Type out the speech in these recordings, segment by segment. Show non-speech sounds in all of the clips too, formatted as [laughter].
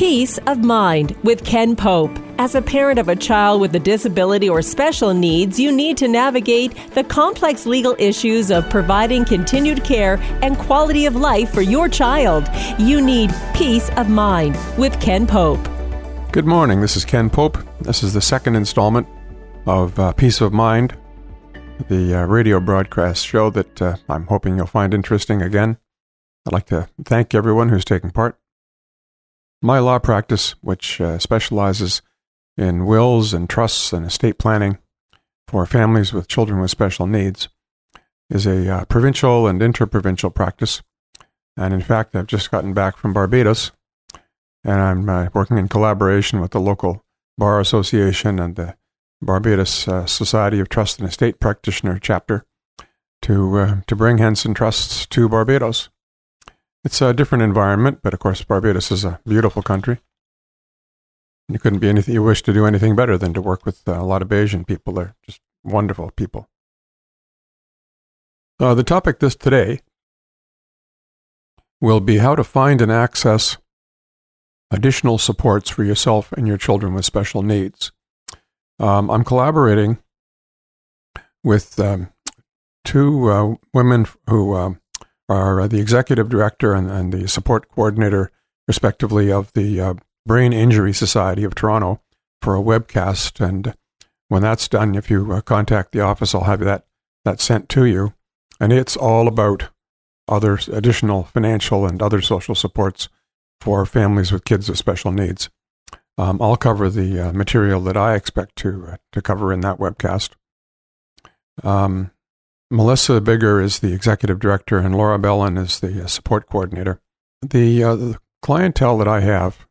Peace of Mind with Ken Pope. As a parent of a child with a disability or special needs, you need to navigate the complex legal issues of providing continued care and quality of life for your child. You need peace of mind with Ken Pope. Good morning. This is Ken Pope. This is the second installment of uh, Peace of Mind, the uh, radio broadcast show that uh, I'm hoping you'll find interesting again. I'd like to thank everyone who's taken part. My law practice, which uh, specializes in wills and trusts and estate planning for families with children with special needs, is a uh, provincial and interprovincial practice. And in fact, I've just gotten back from Barbados, and I'm uh, working in collaboration with the local Bar Association and the Barbados uh, Society of Trust and Estate Practitioner chapter to uh, to bring Henson Trusts to Barbados. It's a different environment, but of course, Barbados is a beautiful country. You couldn't be anything, you wish to do anything better than to work with uh, a lot of Bajan people. They're just wonderful people. Uh, the topic this today will be how to find and access additional supports for yourself and your children with special needs. Um, I'm collaborating with um, two uh, women who um, are the executive director and, and the support coordinator, respectively, of the uh, Brain Injury Society of Toronto for a webcast. And when that's done, if you uh, contact the office, I'll have that, that sent to you. And it's all about other additional financial and other social supports for families with kids with special needs. Um, I'll cover the uh, material that I expect to uh, to cover in that webcast. Um, Melissa Bigger is the executive director, and Laura Bellin is the uh, support coordinator. The, uh, the clientele that I have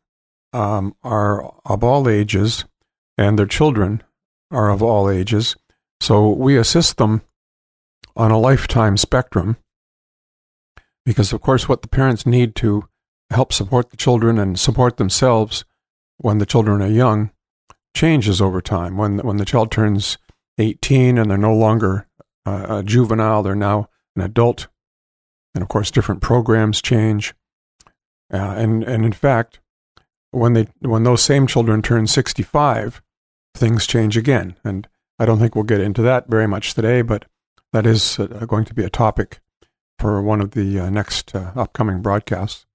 um, are of all ages, and their children are of all ages. So we assist them on a lifetime spectrum because, of course, what the parents need to help support the children and support themselves when the children are young changes over time. When, when the child turns 18 and they're no longer uh, a juvenile, they're now an adult. And of course, different programs change. Uh, and, and in fact, when, they, when those same children turn 65, things change again. And I don't think we'll get into that very much today, but that is uh, going to be a topic for one of the uh, next uh, upcoming broadcasts.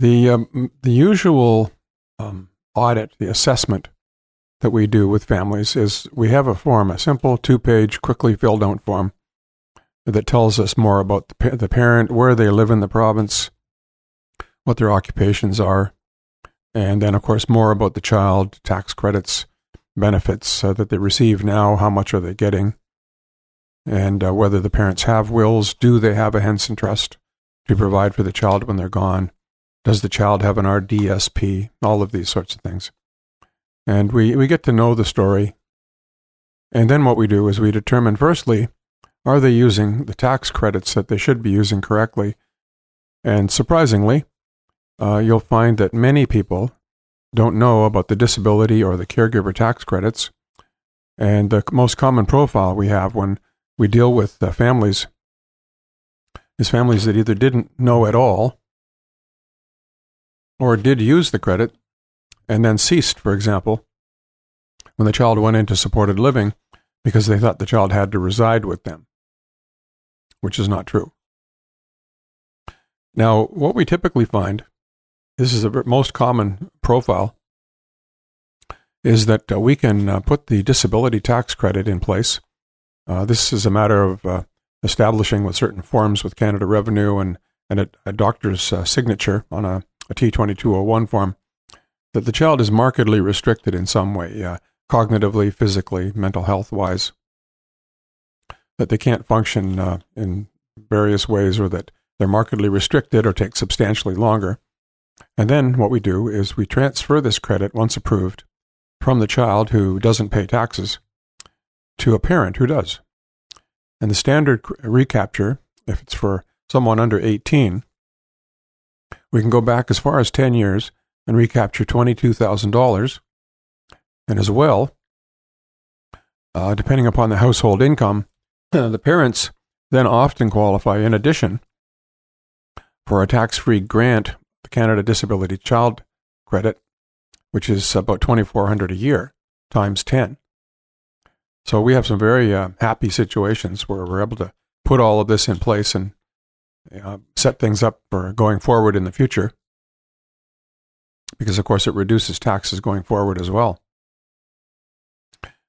The, um, the usual um, audit, the assessment that we do with families is we have a form, a simple two page, quickly filled out form that tells us more about the, the parent, where they live in the province, what their occupations are, and then, of course, more about the child, tax credits, benefits uh, that they receive now, how much are they getting, and uh, whether the parents have wills, do they have a Henson Trust to provide for the child when they're gone, does the child have an RDSP, all of these sorts of things. And we, we get to know the story. And then what we do is we determine firstly, are they using the tax credits that they should be using correctly? And surprisingly, uh, you'll find that many people don't know about the disability or the caregiver tax credits. And the most common profile we have when we deal with uh, families is families that either didn't know at all or did use the credit and then ceased, for example, when the child went into supported living because they thought the child had to reside with them, which is not true. Now, what we typically find, this is the most common profile, is that uh, we can uh, put the disability tax credit in place. Uh, this is a matter of uh, establishing with certain forms with Canada Revenue and, and a, a doctor's uh, signature on a a T2201 form, that the child is markedly restricted in some way, uh, cognitively, physically, mental health wise, that they can't function uh, in various ways or that they're markedly restricted or take substantially longer. And then what we do is we transfer this credit, once approved, from the child who doesn't pay taxes to a parent who does. And the standard recapture, if it's for someone under 18, we can go back as far as 10 years and recapture $22,000. And as well, uh, depending upon the household income, [clears throat] the parents then often qualify, in addition, for a tax free grant, the Canada Disability Child Credit, which is about 2400 a year times 10. So we have some very uh, happy situations where we're able to put all of this in place and uh, set things up for going forward in the future. Because, of course, it reduces taxes going forward as well.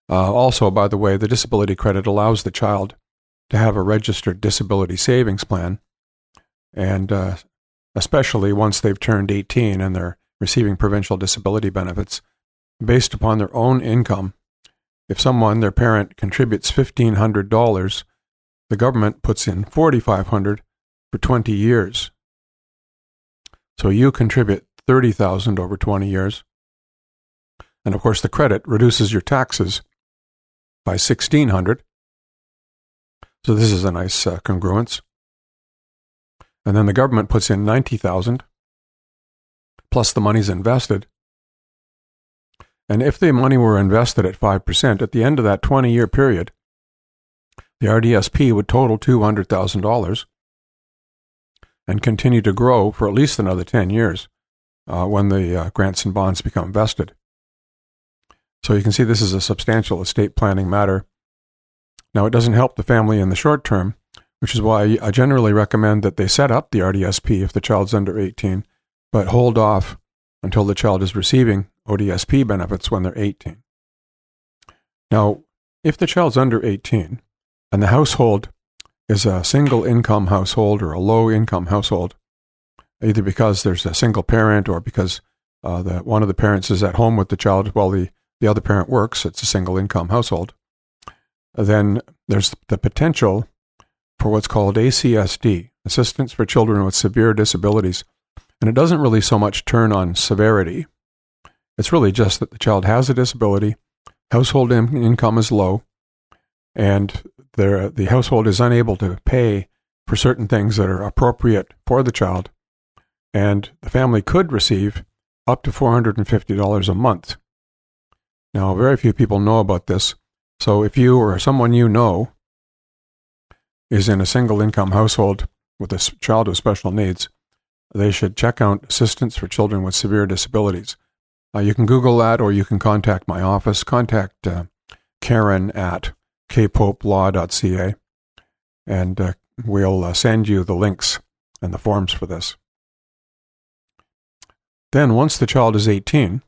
Uh, also, by the way, the disability credit allows the child to have a registered disability savings plan. And uh, especially once they've turned 18 and they're receiving provincial disability benefits, based upon their own income. If someone, their parent, contributes $1,500, the government puts in $4,500 for 20 years. So you contribute 30,000 over 20 years. And of course the credit reduces your taxes by 1600. So this is a nice uh, congruence. And then the government puts in 90,000 plus the money's invested. And if the money were invested at 5%, at the end of that 20 year period, the RDSP would total $200,000 and continue to grow for at least another 10 years uh, when the uh, grants and bonds become vested. So you can see this is a substantial estate planning matter. Now, it doesn't help the family in the short term, which is why I generally recommend that they set up the RDSP if the child's under 18, but hold off until the child is receiving ODSP benefits when they're 18. Now, if the child's under 18 and the household is a single income household or a low income household, either because there's a single parent or because uh, the, one of the parents is at home with the child while the, the other parent works, it's a single income household, then there's the potential for what's called ACSD, Assistance for Children with Severe Disabilities. And it doesn't really so much turn on severity. It's really just that the child has a disability, household in- income is low, and the household is unable to pay for certain things that are appropriate for the child, and the family could receive up to $450 a month. Now, very few people know about this, so if you or someone you know is in a single income household with a child with special needs, they should check out Assistance for Children with Severe Disabilities. Uh, you can Google that or you can contact my office. Contact uh, Karen at kpopelaw.ca and uh, we'll uh, send you the links and the forms for this. Then, once the child is 18,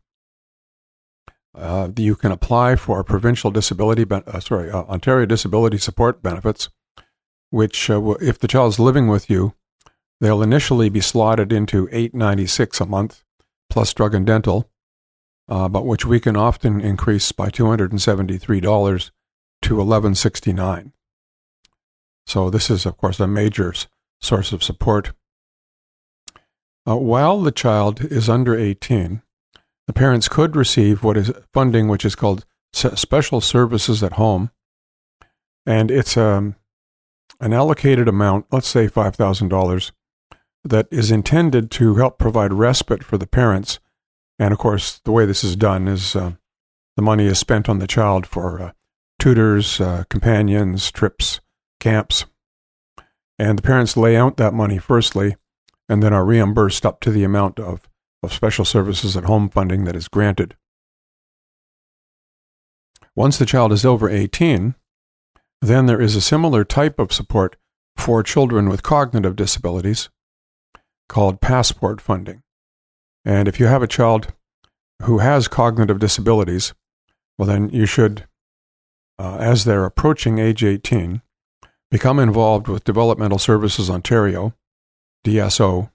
uh, you can apply for provincial disability, uh, sorry, uh, Ontario Disability Support Benefits, which, uh, if the child is living with you, they'll initially be slotted into 896 a month plus drug and dental, uh, but which we can often increase by $273 to 1169. So this is, of course, a major source of support. Uh, while the child is under 18, the parents could receive what is funding, which is called special services at home, and it's um, an allocated amount, let's say five thousand dollars, that is intended to help provide respite for the parents. And of course, the way this is done is uh, the money is spent on the child for uh, tutors, uh, companions, trips, camps. And the parents lay out that money firstly, and then are reimbursed up to the amount of, of special services at home funding that is granted. Once the child is over 18, then there is a similar type of support for children with cognitive disabilities called passport funding. And if you have a child who has cognitive disabilities, well, then you should, uh, as they're approaching age 18, become involved with Developmental Services Ontario, DSO,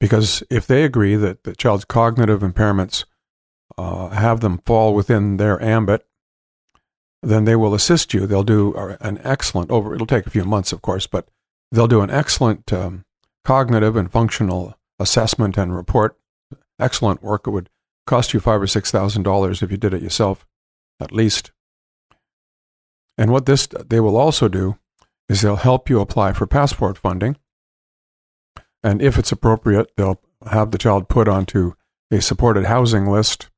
because if they agree that the child's cognitive impairments uh, have them fall within their ambit, then they will assist you. They'll do an excellent over. It'll take a few months, of course, but they'll do an excellent um, cognitive and functional assessment and report. Excellent work. It would cost you five or six thousand dollars if you did it yourself, at least. And what this they will also do is they'll help you apply for passport funding. And if it's appropriate, they'll have the child put onto a supported housing list.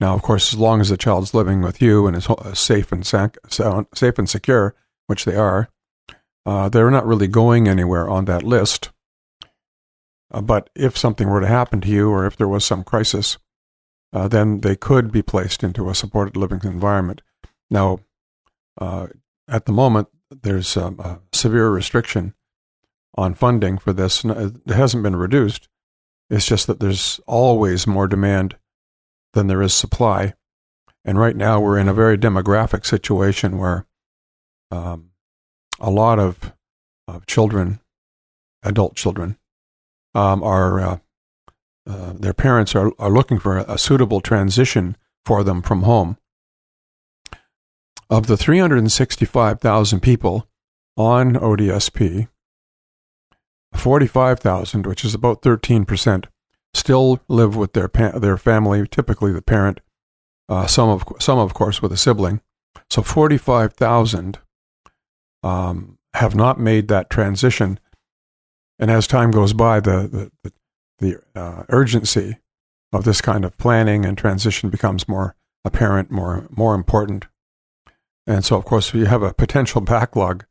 Now, of course, as long as the child's living with you and is safe and sac- safe and secure, which they are, uh, they're not really going anywhere on that list. Uh, but if something were to happen to you, or if there was some crisis, uh, then they could be placed into a supported living environment. Now, uh, at the moment, there's um, a severe restriction on funding for this. It hasn't been reduced. It's just that there's always more demand than there is supply. And right now, we're in a very demographic situation where um, a lot of, of children, adult children, um, are uh, uh, their parents are, are looking for a, a suitable transition for them from home. Of the 365,000 people on ODSP, 45,000, which is about 13%, still live with their pa- their family, typically the parent, uh, some of some of course with a sibling. So 45,000 um, have not made that transition, and as time goes by, the the, the uh, urgency of this kind of planning and transition becomes more apparent, more more important. And so, of course, we have a potential backlog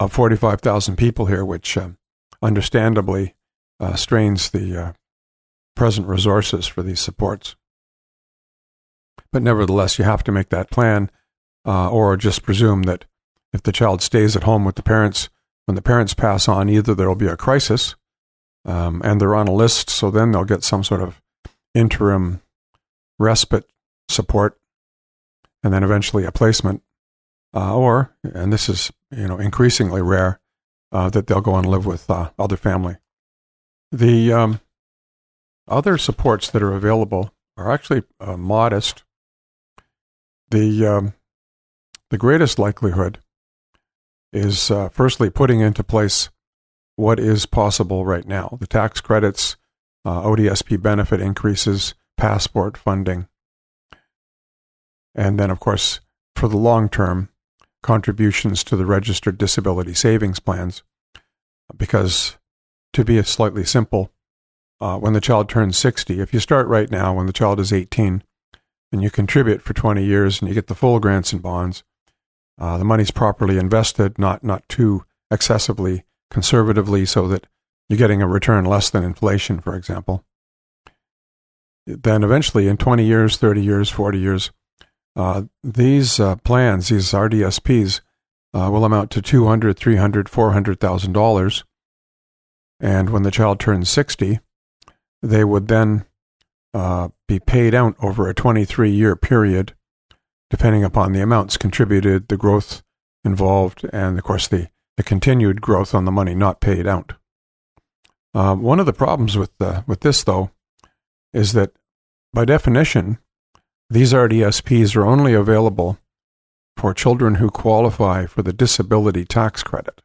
of 45,000 people here, which um, understandably uh, strains the uh, present resources for these supports. But nevertheless, you have to make that plan, uh, or just presume that if the child stays at home with the parents, when the parents pass on, either there will be a crisis, um, and they're on a list, so then they'll get some sort of interim respite support, and then eventually a placement, uh, or, and this is you know increasingly rare, uh, that they'll go and live with uh, other family. The um, other supports that are available are actually uh, modest. The um, the greatest likelihood is uh, firstly putting into place what is possible right now: the tax credits, uh, ODSP benefit increases, passport funding, and then of course for the long term, contributions to the registered disability savings plans. Because to be slightly simple, uh, when the child turns 60, if you start right now when the child is 18 and you contribute for 20 years and you get the full grants and bonds, uh, the money's properly invested, not, not too excessively conservatively so that you're getting a return less than inflation, for example. Then eventually, in 20 years, 30 years, 40 years, uh, these uh, plans, these RDSPs, uh, will amount to two hundred, three hundred, four hundred thousand dollars. And when the child turns sixty, they would then uh, be paid out over a 23 year period, depending upon the amounts contributed, the growth involved, and of course the, the continued growth on the money not paid out. Uh, one of the problems with the, with this, though, is that by definition, these RDSPs are only available for children who qualify for the disability tax credit.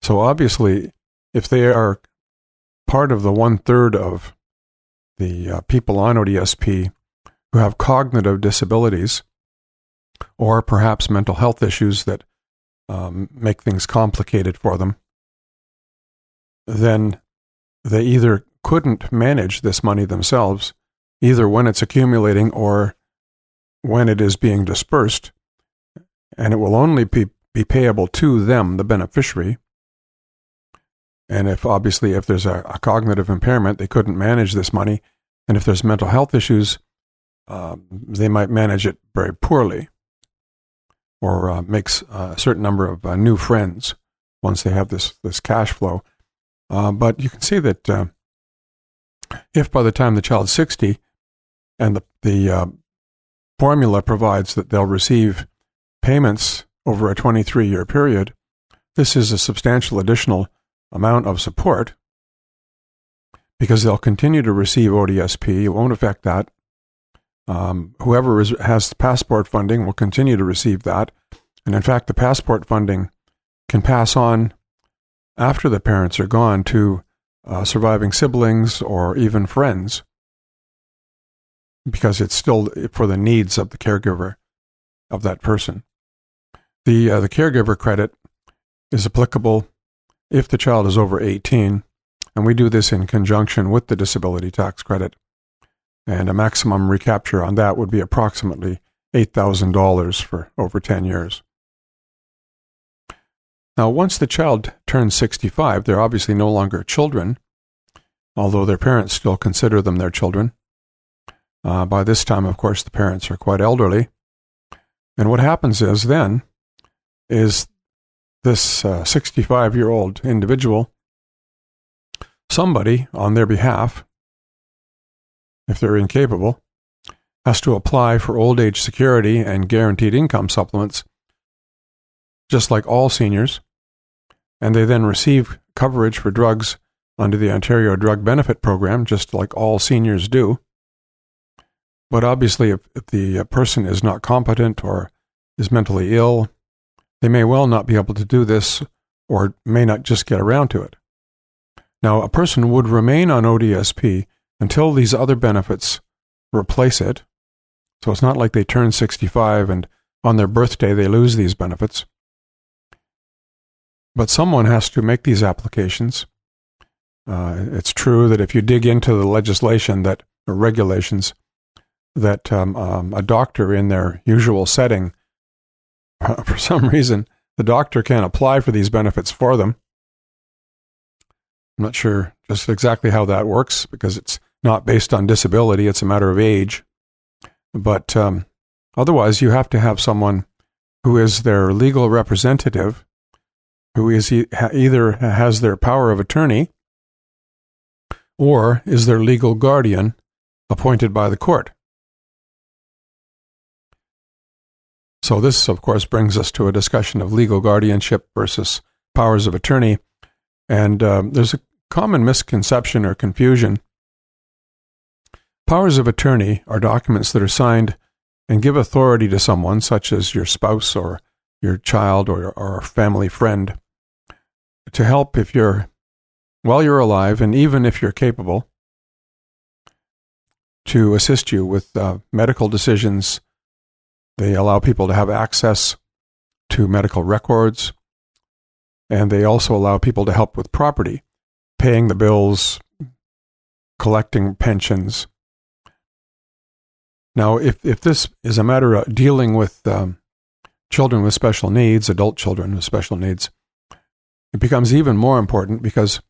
So obviously, if they are part of the one third of the uh, people on ODSP who have cognitive disabilities or perhaps mental health issues that um, make things complicated for them, then they either couldn't manage this money themselves either when it's accumulating or when it is being dispersed, and it will only be, be payable to them, the beneficiary. And if obviously, if there's a, a cognitive impairment, they couldn't manage this money. And if there's mental health issues, uh, they might manage it very poorly or uh, makes a certain number of uh, new friends once they have this, this cash flow. Uh, but you can see that uh, if by the time the child's 60, and the, the uh, formula provides that they'll receive payments over a 23 year period. This is a substantial additional amount of support because they'll continue to receive ODSP. It won't affect that. Um, whoever is, has passport funding will continue to receive that. And in fact, the passport funding can pass on after the parents are gone to uh, surviving siblings or even friends because it's still for the needs of the caregiver of that person. The uh, the caregiver credit is applicable if the child is over 18, and we do this in conjunction with the disability tax credit. And a maximum recapture on that would be approximately $8,000 for over 10 years. Now, once the child turns 65, they're obviously no longer children, although their parents still consider them their children. Uh, by this time, of course, the parents are quite elderly. And what happens is then is this 65 uh, year old individual, somebody on their behalf, if they're incapable, has to apply for old age security and guaranteed income supplements, just like all seniors, and they then receive coverage for drugs under the Ontario Drug Benefit Program, just like all seniors do. But obviously, if, if the uh, person is not competent or is mentally ill, they may well not be able to do this or may not just get around to it. Now, a person would remain on ODSP until these other benefits replace it. So it's not like they turn 65 and on their birthday they lose these benefits. But someone has to make these applications. Uh, it's true that if you dig into the legislation that regulations, that um, um, a doctor in their usual setting, [laughs] for some reason, the doctor can apply for these benefits for them. I'm not sure just exactly how that works because it's not based on disability, it's a matter of age. But um, otherwise, you have to have someone who is their legal representative, who is e- either has their power of attorney or is their legal guardian appointed by the court. So, this, of course, brings us to a discussion of legal guardianship versus powers of attorney. And um, there's a common misconception or confusion. Powers of attorney are documents that are signed and give authority to someone, such as your spouse or your child or, or a family friend, to help if you're, while you're alive, and even if you're capable, to assist you with uh, medical decisions they allow people to have access to medical records, and they also allow people to help with property, paying the bills, collecting pensions. Now, if, if this is a matter of dealing with um, children with special needs, adult children with special needs, it becomes even more important because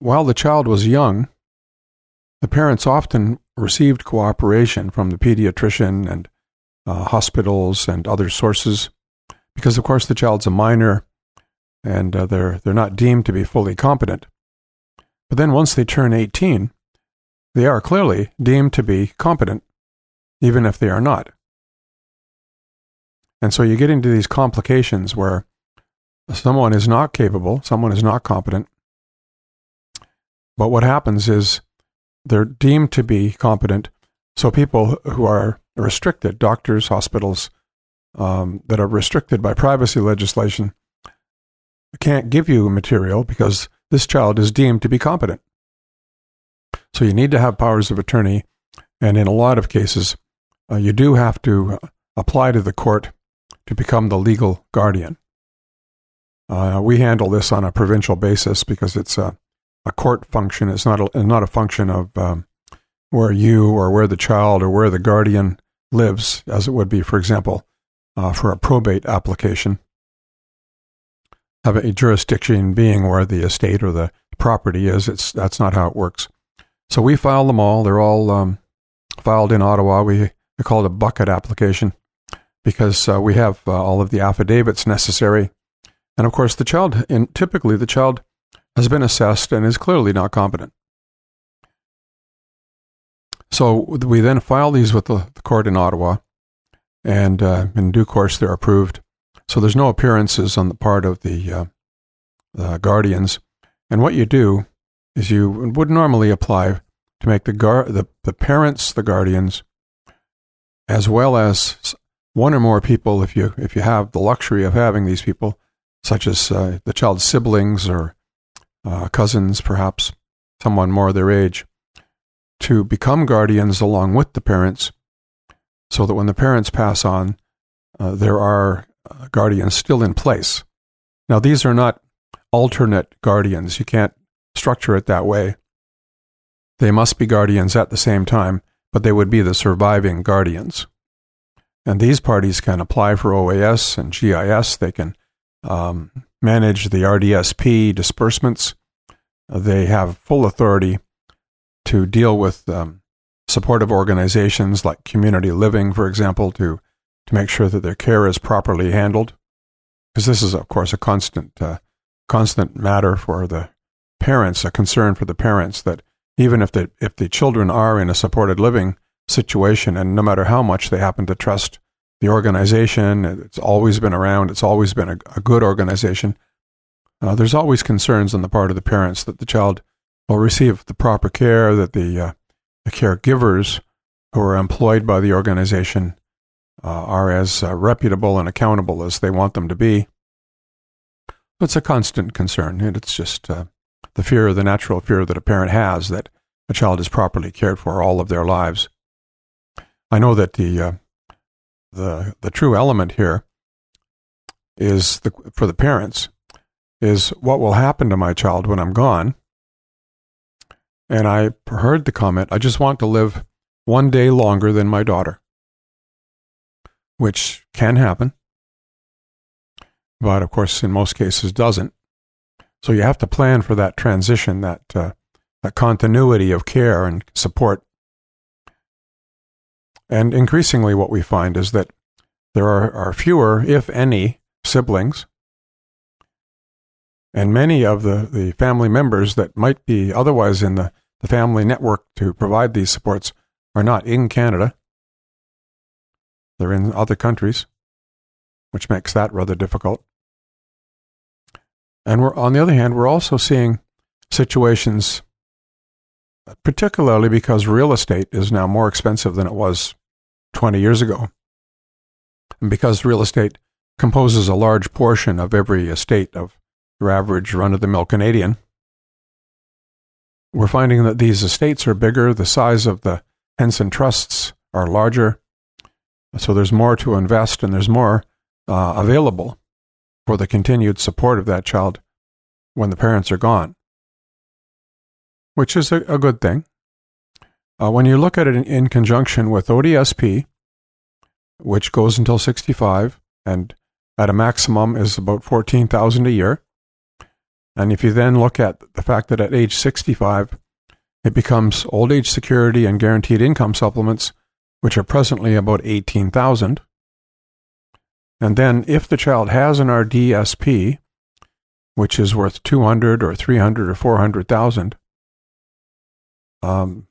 while the child was young, the parents often received cooperation from the pediatrician and uh, hospitals and other sources, because of course the child's a minor and uh, they're they're not deemed to be fully competent. But then once they turn 18, they are clearly deemed to be competent, even if they are not. And so you get into these complications where someone is not capable, someone is not competent. But what happens is they're deemed to be competent. So people who are restricted, doctors, hospitals um, that are restricted by privacy legislation can't give you material because this child is deemed to be competent. So you need to have powers of attorney, and in a lot of cases, uh, you do have to uh, apply to the court to become the legal guardian. Uh, we handle this on a provincial basis because it's a, a court function. It's not a, not a function of um, where you or where the child or where the guardian lives, as it would be, for example, uh, for a probate application. Have a jurisdiction being where the estate or the property is. It's that's not how it works. So we file them all. They're all um, filed in Ottawa. We, we call it a bucket application because uh, we have uh, all of the affidavits necessary. And of course, the child, in, typically, the child has been assessed and is clearly not competent. So we then file these with the, the court in Ottawa, and uh, in due course they're approved. So there's no appearances on the part of the, uh, the guardians. And what you do is you would normally apply to make the, gar- the, the parents the guardians, as well as one or more people, if you if you have the luxury of having these people, such as uh, the child's siblings or uh, cousins, perhaps someone more their age, to become guardians along with the parents so that when the parents pass on, uh, there are uh, guardians still in place. Now, these are not alternate guardians. You can't structure it that way. They must be guardians at the same time, but they would be the surviving guardians. And these parties can apply for OAS and GIS. They can um, manage the RDSP disbursements. They have full authority to deal with um, supportive organizations like community living, for example, to to make sure that their care is properly handled. Because this is, of course, a constant uh, constant matter for the parents, a concern for the parents that even if the if the children are in a supported living situation, and no matter how much they happen to trust the organization, it's always been around, it's always been a, a good organization. Uh, there's always concerns on the part of the parents that the child will receive the proper care, that the uh, the caregivers who are employed by the organization uh, are as uh, reputable and accountable as they want them to be. It's a constant concern, and it's just uh, the fear, the natural fear that a parent has that a child is properly cared for all of their lives. I know that the uh, the the true element here is the, for the parents is what will happen to my child when I'm gone. And I heard the comment, I just want to live one day longer than my daughter, which can happen, but of course, in most cases, doesn't. So you have to plan for that transition, that uh, that continuity of care and support. And increasingly, what we find is that there are, are fewer, if any, siblings. And many of the, the family members that might be otherwise in the, the family network to provide these supports are not in Canada. They're in other countries, which makes that rather difficult. And we're, on the other hand, we're also seeing situations, particularly because real estate is now more expensive than it was 20 years ago. And because real estate composes a large portion of every estate of your average run of the mill Canadian, we're finding that these estates are bigger, the size of the Henson trusts are larger, so there's more to invest and there's more uh, available for the continued support of that child when the parents are gone, which is a, a good thing. Uh, when you look at it in, in, conjunction with ODSP, which goes until 65 and at a maximum is about 14,000 a year. And if you then look at the fact that at age 65, it becomes old age security and guaranteed income supplements, which are presently about 18,000, and then if the child has an RDSP, which is worth 200 or 300 or 400,000, um,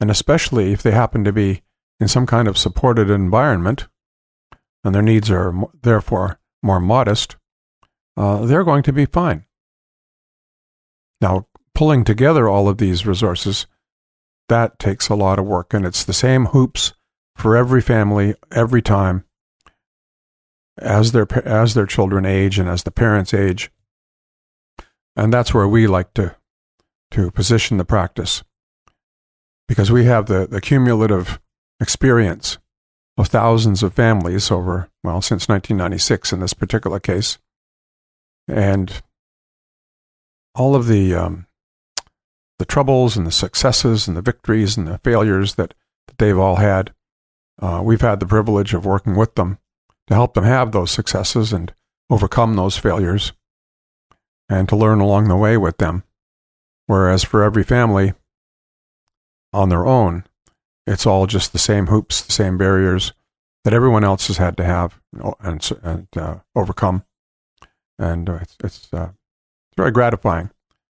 and especially if they happen to be in some kind of supported environment and their needs are therefore more modest, uh, they're going to be fine. Now, pulling together all of these resources, that takes a lot of work, and it's the same hoops for every family every time. As their as their children age and as the parents age. And that's where we like to to position the practice. Because we have the, the cumulative experience of thousands of families over well since 1996 in this particular case. And all of the um, the troubles and the successes and the victories and the failures that, that they've all had uh, we've had the privilege of working with them to help them have those successes and overcome those failures and to learn along the way with them. Whereas for every family on their own, it's all just the same hoops, the same barriers that everyone else has had to have and, and uh, overcome. And uh, it's, it's, uh, it's very gratifying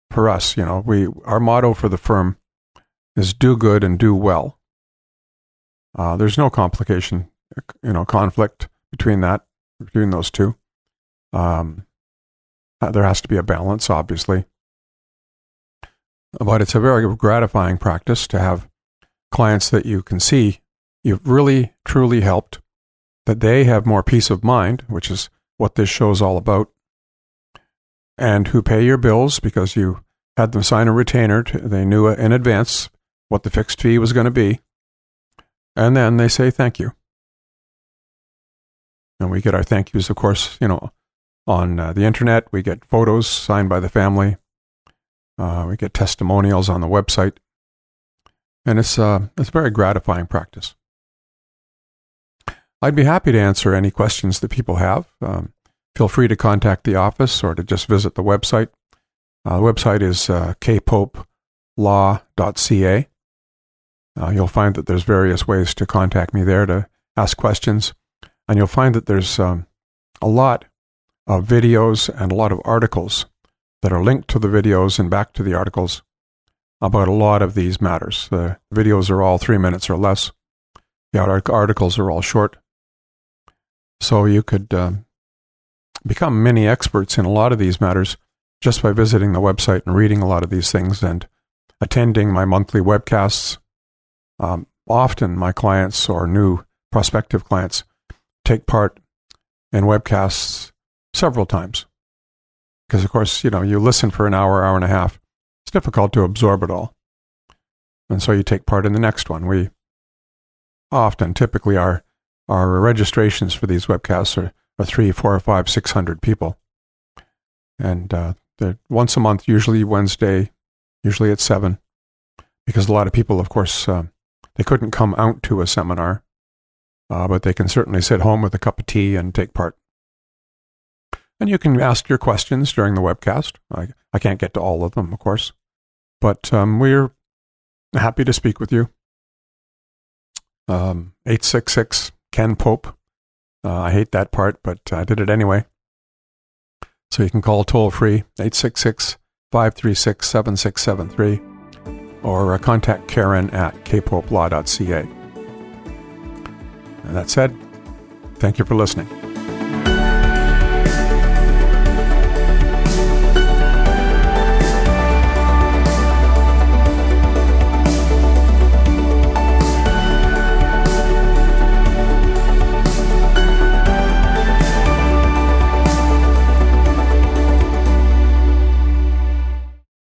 for us. You know, we our motto for the firm is "do good and do well." Uh, there's no complication, you know, conflict between that, between those two. Um, uh, there has to be a balance, obviously. But it's a very gratifying practice to have clients that you can see you've really, truly helped, that they have more peace of mind, which is what this show is all about, and who pay your bills because you had them sign a retainer. To, they knew in advance what the fixed fee was going to be. And then they say thank you. And we get our thank yous, of course, you know, on uh, the internet. We get photos signed by the family. Uh, we get testimonials on the website. And it's, uh, it's a very gratifying practice. I'd be happy to answer any questions that people have. Um, feel free to contact the office or to just visit the website. Uh, the website is uh, kpope kpopelaw.ca. Uh, you'll find that there's various ways to contact me there to ask questions. And you'll find that there's um, a lot of videos and a lot of articles that are linked to the videos and back to the articles about a lot of these matters. The videos are all three minutes or less. The articles are all short. So you could um, become mini experts in a lot of these matters just by visiting the website and reading a lot of these things and attending my monthly webcasts. Um, often, my clients or new prospective clients take part in webcasts several times. Because, of course, you know, you listen for an hour, hour and a half. It's difficult to absorb it all. And so you take part in the next one. We often, typically, our, our registrations for these webcasts are, are three, four, five, six hundred people. And uh, once a month, usually Wednesday, usually at seven, because a lot of people, of course, uh, they couldn't come out to a seminar, uh, but they can certainly sit home with a cup of tea and take part. And you can ask your questions during the webcast. I, I can't get to all of them, of course, but um, we're happy to speak with you. Um, 866 Ken Pope. Uh, I hate that part, but I did it anyway. So you can call toll free 866 536 7673 or uh, contact Karen at kpopelaw.ca. And that said, thank you for listening.